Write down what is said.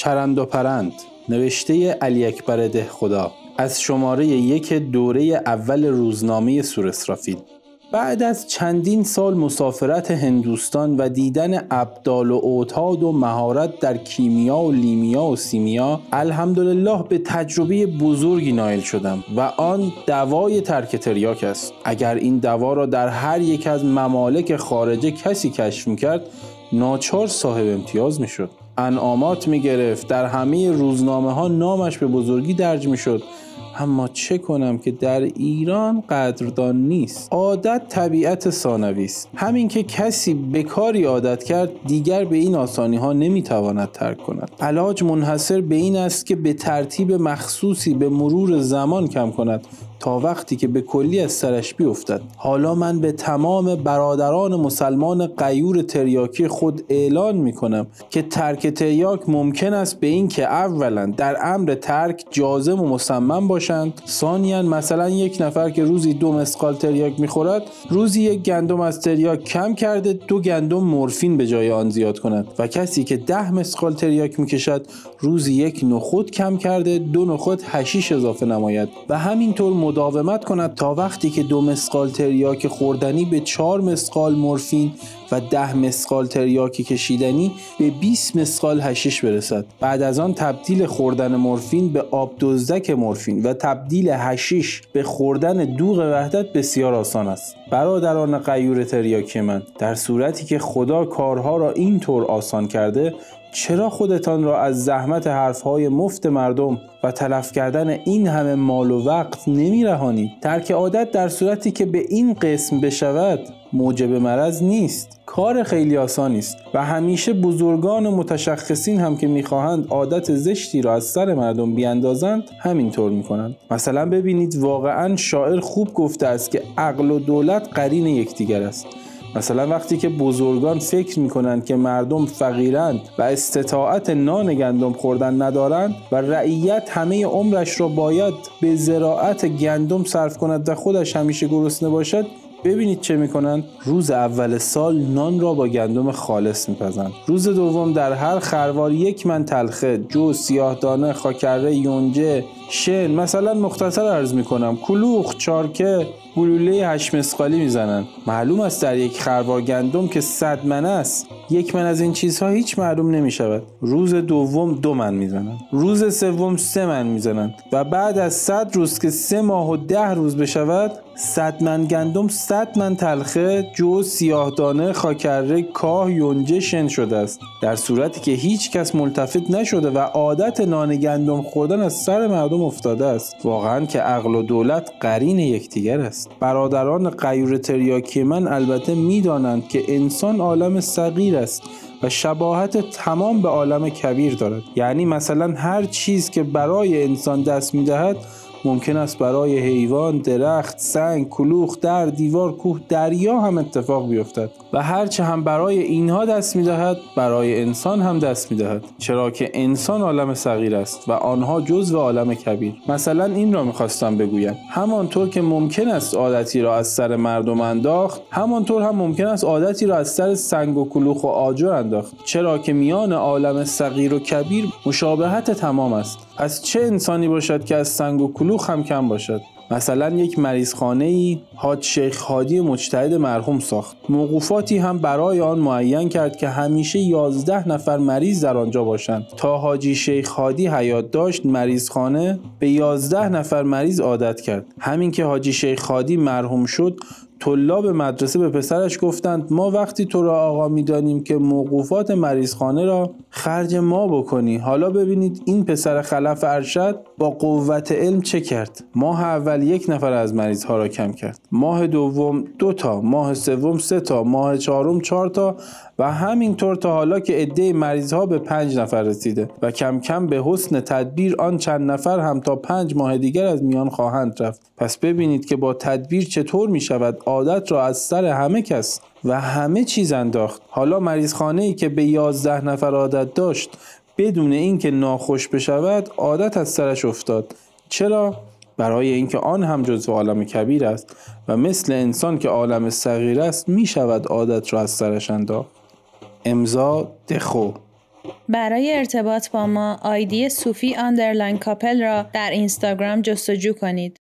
چرند و پرند. نوشته علی اکبر ده خدا. از شماره یک دوره اول روزنامه سور اسرافیل. بعد از چندین سال مسافرت هندوستان و دیدن ابدال و اوتاد و مهارت در کیمیا و لیمیا و سیمیا الحمدلله به تجربه بزرگی نایل شدم و آن دوای ترک تریاک است. اگر این دوا را در هر یک از ممالک خارجه کسی کشف می‌کرد ناچار صاحب امتیاز می‌شد. انعامات می‌گرفت. در همه روزنامه ها نامش به بزرگی درج می‌شد. اما چه کنم که در ایران قدردان نیست. عادت طبیعت ثانوی است. همین که کسی به کاری عادت کرد دیگر به این آسانی ها نمی‌تواند ترک کند. علاج منحصر به این است که به ترتیب مخصوصی به مرور زمان کم کند. تا وقتی که به کلی از سرش بیفتد. حالا من به تمام برادران مسلمان قیور تریاکی خود اعلان می کنم که ترک تریاک ممکن است به این که اولا در امر ترک جازم و مصمم باشند. ثانیا مثلا یک نفر که روزی دو مسقال تریاک می‌خورد روزی یک گندم از تریاک کم کرده دو گندم مورفین به جای آن زیاد کند و کسی که ده مثقال تریاک می‌کشد روزی یک نخود کم کرده دو نخود حشیش اضافه نماید. و همینطور مداومت کند تا وقتی که دو مثقال تریاک خوردنی به چهار مثقال مورفین و ده مثقال تریاکی کشیدنی به 20 مثقال حشیش برسد. بعد از آن تبدیل خوردن مورفین به آب دزدک مورفین و تبدیل حشیش به خوردن دوغ وحدت بسیار آسان است. برادران غیور تریاکی من در صورتی که خدا کارها را اینطور آسان کرده چرا خودتان را از زحمت حرفهای مفت مردم و تلف کردن این همه مال و وقت نمی رهانید؟ ترک عادت در صورتی که به این قسم بشود موجب مرض نیست. کار خیلی آسانی است و همیشه بزرگان و متشخصین هم که می‌خواهند عادت زشتی را از سر مردم بیاندازند همینطور می‌کنند. مثلا ببینید واقعا شاعر خوب گفته است که عقل و دولت قرین یکدیگر است. مثلا وقتی که بزرگان فکر می‌کنند که مردم فقیرند و استطاعت نان گندم خوردن ندارند و رعیت همه عمرش را باید به زراعت گندم صرف کند و خودش همیشه گرسنه باشد ببینید چه می‌کنند روز اول سال نان را با گندم خالص میپزند روز دوم در هر خروار یک من تلخه جو سیاه دانه خاکره یونجه شن مثلا مختصر عرض می‌کنم کلوخ چارکه گلوله هشت مسقالی می‌زنن. معلوم است در یک خروار گندم که صد من است. یک من از این چیزها هیچ معلوم نمی شود روز دوم دو من می‌زنند روز سوم سه من می‌زنند و بعد از صد روز که سه ماه و ده روز بشود صد من گندم صد من تلخه جو سیاهدانه خاکره کاه یونجه شن شده است. در صورتی که هیچ کس ملتفت نشده و عادت نان گندم خوردن از سر مردم افتاده است. واقعا که عقل و دولت قرین یکدیگر است. برادران قیور تریاکی من البته می‌دانند که انسان عالم صغیر است و شباهت تمام به عالم کبیر دارد. یعنی مثلا هر چیز که برای انسان دست می‌دهد ممکن است برای حیوان، درخت، سنگ، کلوخ، در، دیوار، کوه، دریا هم اتفاق بیفتد و هرچه هم برای اینها دست می‌دهد برای انسان هم دست می‌دهد. چرا که انسان عالم صغیر است و آنها جزو عالم کبیر. مثلا این را می‌خواستم بگویم. همانطور که ممکن است عادتی را از سر مردم انداخت همانطور هم ممکن است عادتی را از سر سنگ و کلوخ و آجر انداخت. چرا که میان عالم صغیر و کبیر مشابهت تمام است. پس چه انسانی باشد که از سنگ و کلوخ هم کم باشد. مثلا یک مریض خانه ای حاج شیخ هادی مجتهد مرحوم ساخت. موقوفاتی هم برای آن معین کرد که همیشه 11 نفر مریض در آنجا باشند. تا حاجی شیخ هادی حیات داشت مریض خانه به 11 نفر مریض عادت کرد. همین که حاجی شیخ هادی مرحوم شد طلاب مدرسه به پسرش گفتند ما وقتی تو را آقا می‌دانیم که موقوفات مریضخانه را خرج ما بکنی حالا ببینید این پسر خلف ارشد با قوت علم چه کرد؟ ماه اول یک نفر از مریض ها را کم کرد. ماه دوم دو تا ماه سوم سه تا ماه چهارم چهار تا و همینطور تا حالا که عده مریض ها به پنج نفر رسیده و کم کم به حسن تدبیر آن چند نفر هم تا پنج ماه دیگر از میان خواهند رفت. پس ببینید که با تدبیر چطور می شود عادت را از سر همه کس و همه چیز انداخت. حالا مریض خانه ای که به یازده نفر عادت داشت بدون اینکه ناخوش بشود عادت از سرش افتاد. چرا؟ برای اینکه آن هم جزو عالم کبیر است و مثل انسان که عالم صغیر است می شود عادت را از سرش انداخت. امضا دخو. برای ارتباط با ما آیدی صوفی underline کاپل را در اینستاگرام جستجو کنید.